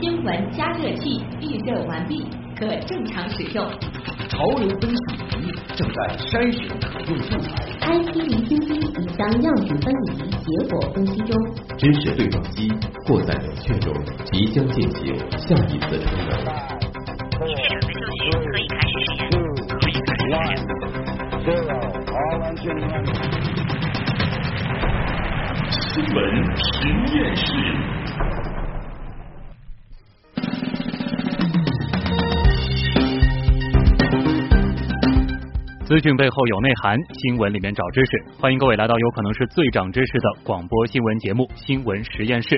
新闻加热器预热完毕，可正常使用。潮流分析仪正在筛选可用素材。IT 离心机已将样品分离，结果分析中。知识对撞机过在冷却中，即将进行下一次成长。一切准备就绪，可以开始实验。可以开始实验。新闻实验室。资讯背后有内涵，新闻里面找知识。欢迎各位来到有可能是最长知识的广播新闻节目《新闻实验室》。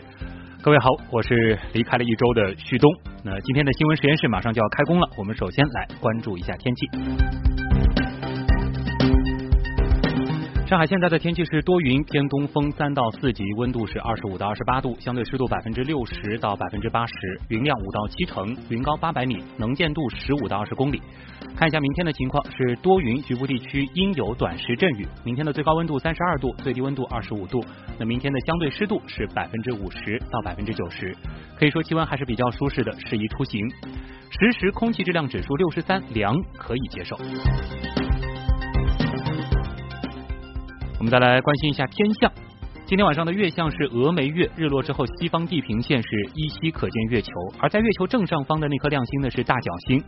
各位好，我是离开了一周的旭东。那今天的新闻实验室马上就要开工了，我们首先来关注一下天气。上海现在的天气是多云，偏东风三到四级，温度是二十五到二十八度，相对湿度百分之六十到百分之八十，云量五到七成，云高八百米，能见度十五到二十公里。看一下明天的情况是多云，局部地区阴有短时阵雨。明天的最高温度三十二度，最低温度二十五度。那明天的相对湿度是百分之五十到百分之九十，可以说气温还是比较舒适的，适宜出行。实时空气质量指数六十三，凉，可以接受。我们再来关心一下天象。今天晚上的月相是峨眉月，日落之后，西方地平线是依稀可见月球，而在月球正上方的那颗亮星呢是大角星。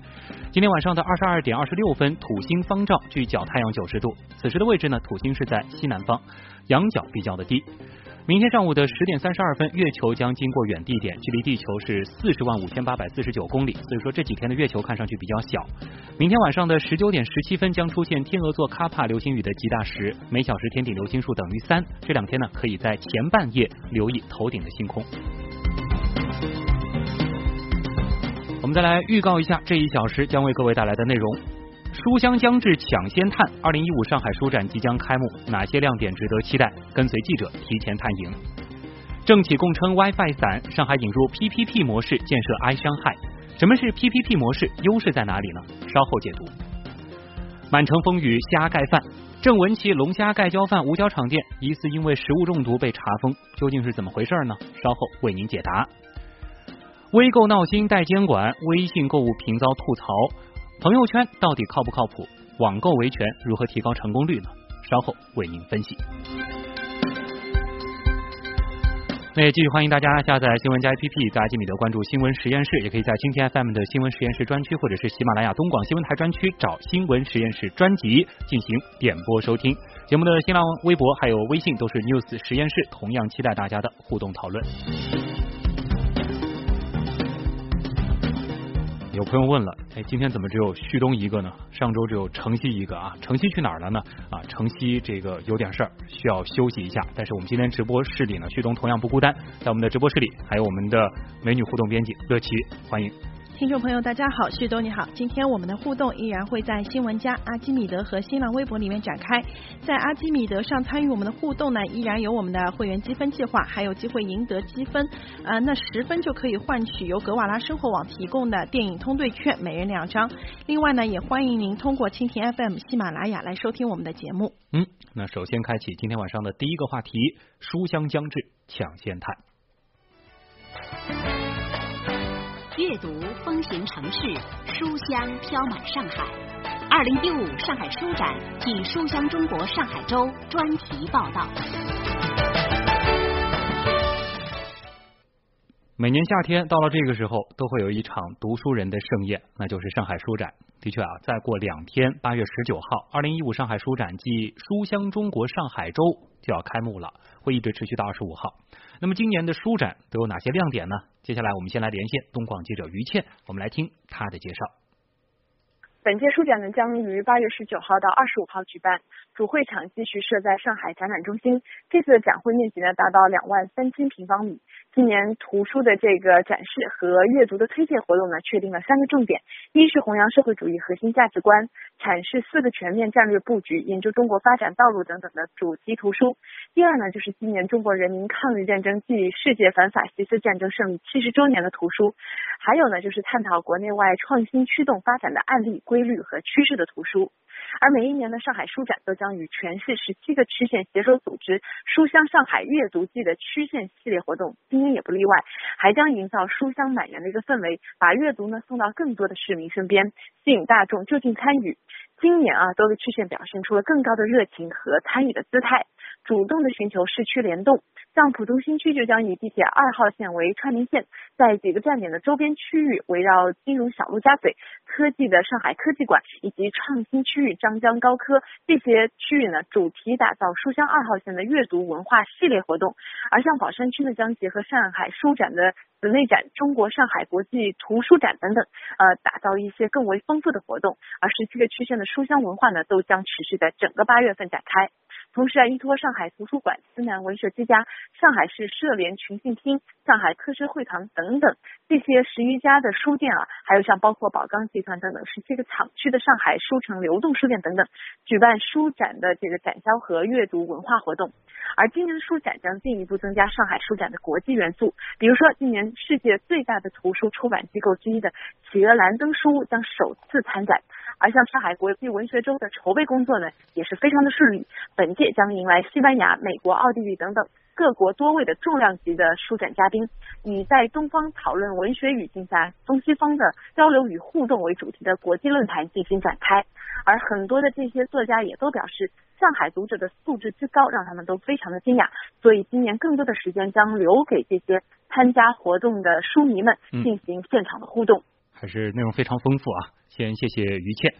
今天晚上的二十二点二十六分，土星方照，距角太阳九十度。此时的位置呢，土星是在西南方，仰角比较的低。明天上午的十点三十二分，月球将经过远地点，距离地球是四十万五千八百四十九公里。所以说这几天的月球看上去比较小。明天晚上的十九点十七分将出现天鹅座卡帕流星雨的极大时，每小时天顶流星数等于三。这两天呢，可以在前半夜留意头顶的星空。我们再来预告一下这一小时将为各位带来的内容。书香将至抢先探，二零一五上海书展即将开幕，哪些亮点值得期待？跟随记者提前探营。政企共称 WiFi 伞，上海引入 PPP 模式建设 I 伤害。什么是 PPP 模式？优势在哪里呢？稍后解读。满城风雨虾盖饭，郑文琪龙虾盖浇饭五角场店疑似因为食物中毒被查封，究竟是怎么回事呢？稍后为您解答。微购闹心待监管，微信购物频遭吐槽。朋友圈到底靠不靠谱？网购维权如何提高成功率呢？稍后为您分析。那也继续欢迎大家下载新闻加 APP，在阿基米德关注新闻实验室，也可以在今天 FM 的新闻实验室专区，或者是喜马拉雅东广新闻台专区找新闻实验室专辑进行点播收听。节目的新浪微博还有微信都是 News 实验室，同样期待大家的互动讨论。有朋友问了，哎，今天怎么只有旭东一个呢？上周只有城西一个啊，城西去哪儿了呢？啊，城西这个有点事儿，需要休息一下。但是我们今天直播室里呢，旭东同样不孤单，在我们的直播室里还有我们的美女互动编辑乐琪，欢迎。听众朋友，大家好，旭东你好。今天我们的互动依然会在新闻加阿基米德和新浪微博里面展开。在阿基米德上参与我们的互动呢，依然有我们的会员积分计划，还有机会赢得积分。呃，那十分就可以换取由格瓦拉生活网提供的电影通兑券，每人两张。另外呢，也欢迎您通过蜻蜓 FM、喜马拉雅来收听我们的节目。嗯，那首先开启今天晚上的第一个话题：书香将至，抢先探。阅读风行城市，书香飘满上海。二零一五上海书展暨书香中国上海周专题报道。每年夏天到了这个时候，都会有一场读书人的盛宴，那就是上海书展。的确啊，再过两天，八月十九号，二零一五上海书展暨书香中国上海周就要开幕了，会一直持续到二十五号。那么今年的书展都有哪些亮点呢？接下来我们先来连线东广记者于倩，我们来听她的介绍。本届书展呢将于八月十九号到二十五号举办，主会场继续设在上海展览中心。这次的展会面积呢达到两万三千平方米。今年图书的这个展示和阅读的推介活动呢，确定了三个重点：一是弘扬社会主义核心价值观，阐释四个全面战略布局，研究中国发展道路等等的主题图书；第二呢，就是今年中国人民抗日战争暨世界反法西斯战争胜利七十周年的图书；还有呢，就是探讨国内外创新驱动发展的案例、规律和趋势的图书。而每一年的上海书展都将与全市十七个区县携手组织“书香上海阅读季”的区县系列活动，今年也不例外，还将营造书香满园的一个氛围，把阅读呢送到更多的市民身边，吸引大众就近参与。今年啊，多个区县表现出了更高的热情和参与的姿态，主动的寻求市区联动。像浦东新区就将以地铁二号线为串联线，在几个站点的周边区域，围绕金融小陆家嘴、科技的上海科技馆以及创新区域张江高科这些区域呢，主题打造书香二号线的阅读文化系列活动。而像宝山区呢，将结合上海书展的室内展、中国上海国际图书展等等，呃，打造一些更为丰富的活动。而十七个区县的书香文化呢，都将持续在整个八月份展开。同时啊，依托上海图书馆、思南文学之家、上海市社联群信厅、上海科学会堂等等这些十余家的书店啊，还有像包括宝钢集团等等十七个厂区的上海书城流动书店等等，举办书展的这个展销和阅读文化活动。而今年的书展将进一步增加上海书展的国际元素，比如说今年世界最大的图书出版机构之一的企鹅蓝灯书屋将首次参展。而像上海国际文学周的筹备工作呢，也是非常的顺利。本届将迎来西班牙、美国、奥地利等等各国多位的重量级的书展嘉宾，以在东方讨论文学语境下东西方的交流与互动为主题的国际论坛进行展开。而很多的这些作家也都表示，上海读者的素质之高，让他们都非常的惊讶。所以今年更多的时间将留给这些参加活动的书迷们进行现场的互动。还是内容非常丰富啊！先谢谢于倩。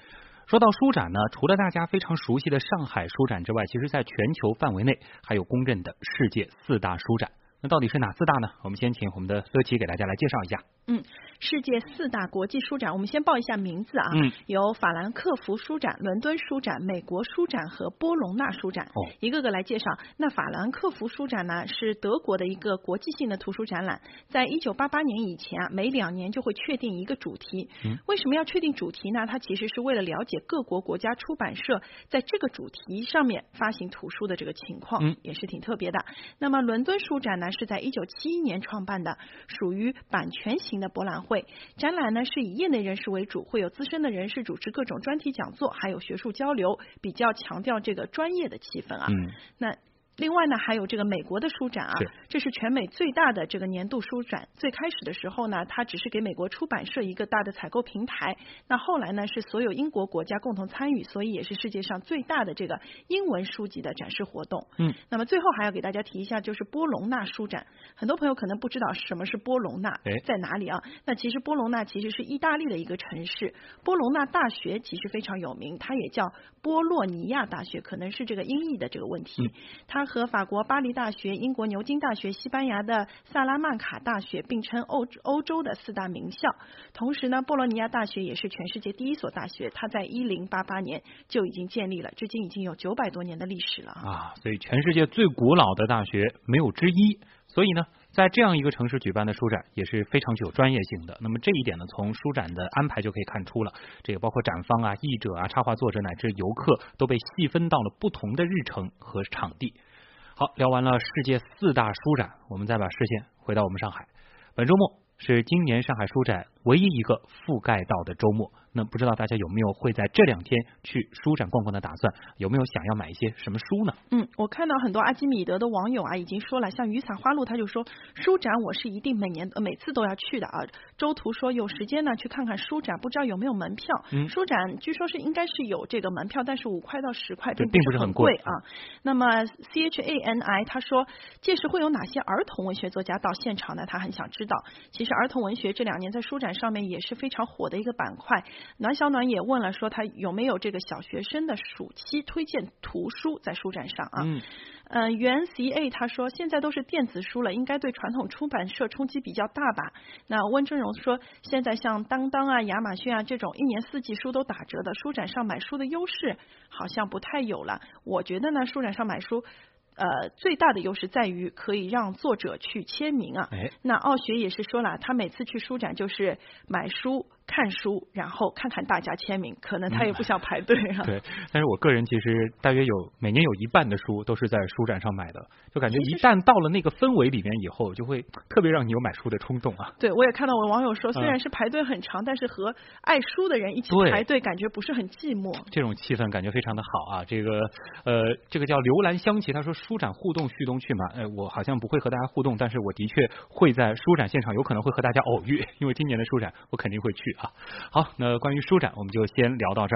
说到书展呢，除了大家非常熟悉的上海书展之外，其实在全球范围内还有公认的世界四大书展。那到底是哪四大呢？我们先请我们的乐琪给大家来介绍一下。嗯，世界四大国际书展，我们先报一下名字啊。嗯，有法兰克福书展、伦敦书展、美国书展和波隆纳书展。哦，一个个来介绍。那法兰克福书展呢，是德国的一个国际性的图书展览，在一九八八年以前啊，每两年就会确定一个主题。嗯，为什么要确定主题呢？它其实是为了了解各国国家出版社在这个主题上面发行图书的这个情况，嗯，也是挺特别的。那么伦敦书展呢，是在一九七一年创办的，属于版权型。的博览会展览呢是以业内人士为主，会有资深的人士主持各种专题讲座，还有学术交流，比较强调这个专业的气氛啊。嗯，那。另外呢，还有这个美国的书展啊，这是全美最大的这个年度书展。最开始的时候呢，它只是给美国出版社一个大的采购平台。那后来呢，是所有英国国家共同参与，所以也是世界上最大的这个英文书籍的展示活动。嗯，那么最后还要给大家提一下，就是波隆纳书展。很多朋友可能不知道什么是波隆纳，在哪里啊？那其实波隆纳其实是意大利的一个城市。波隆纳大学其实非常有名，它也叫波洛尼亚大学，可能是这个音译的这个问题。它和法国巴黎大学、英国牛津大学、西班牙的萨拉曼卡大学并称欧欧洲的四大名校。同时呢，波罗尼亚大学也是全世界第一所大学，它在一零八八年就已经建立了，至今已经有九百多年的历史了啊！所以全世界最古老的大学没有之一。所以呢，在这样一个城市举办的书展也是非常具有专业性的。那么这一点呢，从书展的安排就可以看出了。这个包括展方啊、译者啊、插画作者乃至游客都被细分到了不同的日程和场地。好，聊完了世界四大书展，我们再把视线回到我们上海。本周末是今年上海书展唯一一个覆盖到的周末。那不知道大家有没有会在这两天去书展逛逛的打算？有没有想要买一些什么书呢？嗯，我看到很多阿基米德的网友啊，已经说了，像雨伞花露他就说，书展我是一定每年每次都要去的啊。周图说有时间呢去看看书展，不知道有没有门票？嗯，书展据说是应该是有这个门票，但是五块到十块，并不是很贵啊。那么 C H A N I 他说，届时会有哪些儿童文学作家到现场呢？他很想知道。其实儿童文学这两年在书展上面也是非常火的一个板块。暖小暖也问了，说他有没有这个小学生的暑期推荐图书在书展上啊？嗯，呃，原 C A 他说现在都是电子书了，应该对传统出版社冲击比较大吧？那温峥嵘说，现在像当当啊、亚马逊啊这种一年四季书都打折的，书展上买书的优势好像不太有了。我觉得呢，书展上买书。呃，最大的优势在于可以让作者去签名啊。哎，那奥学也是说了，他每次去书展就是买书看书，然后看看大家签名，可能他也不想排队啊。对，但是我个人其实大约有每年有一半的书都是在书展上买的，就感觉一旦到了那个氛围里面以后，就会特别让你有买书的冲动啊。对，我也看到我网友说，虽然嗯是排队很长，但是和爱书的人一起排队，感觉不是很寂寞。这种气氛感觉非常的好啊！这个呃，这个叫刘兰香琪，他说书展互动旭东去嘛？呃，我好像不会和大家互动，但是我的确会在书展现场，有可能会和大家偶遇，因为今年的书展我肯定会去啊。好，那关于书展我们就先聊到这儿。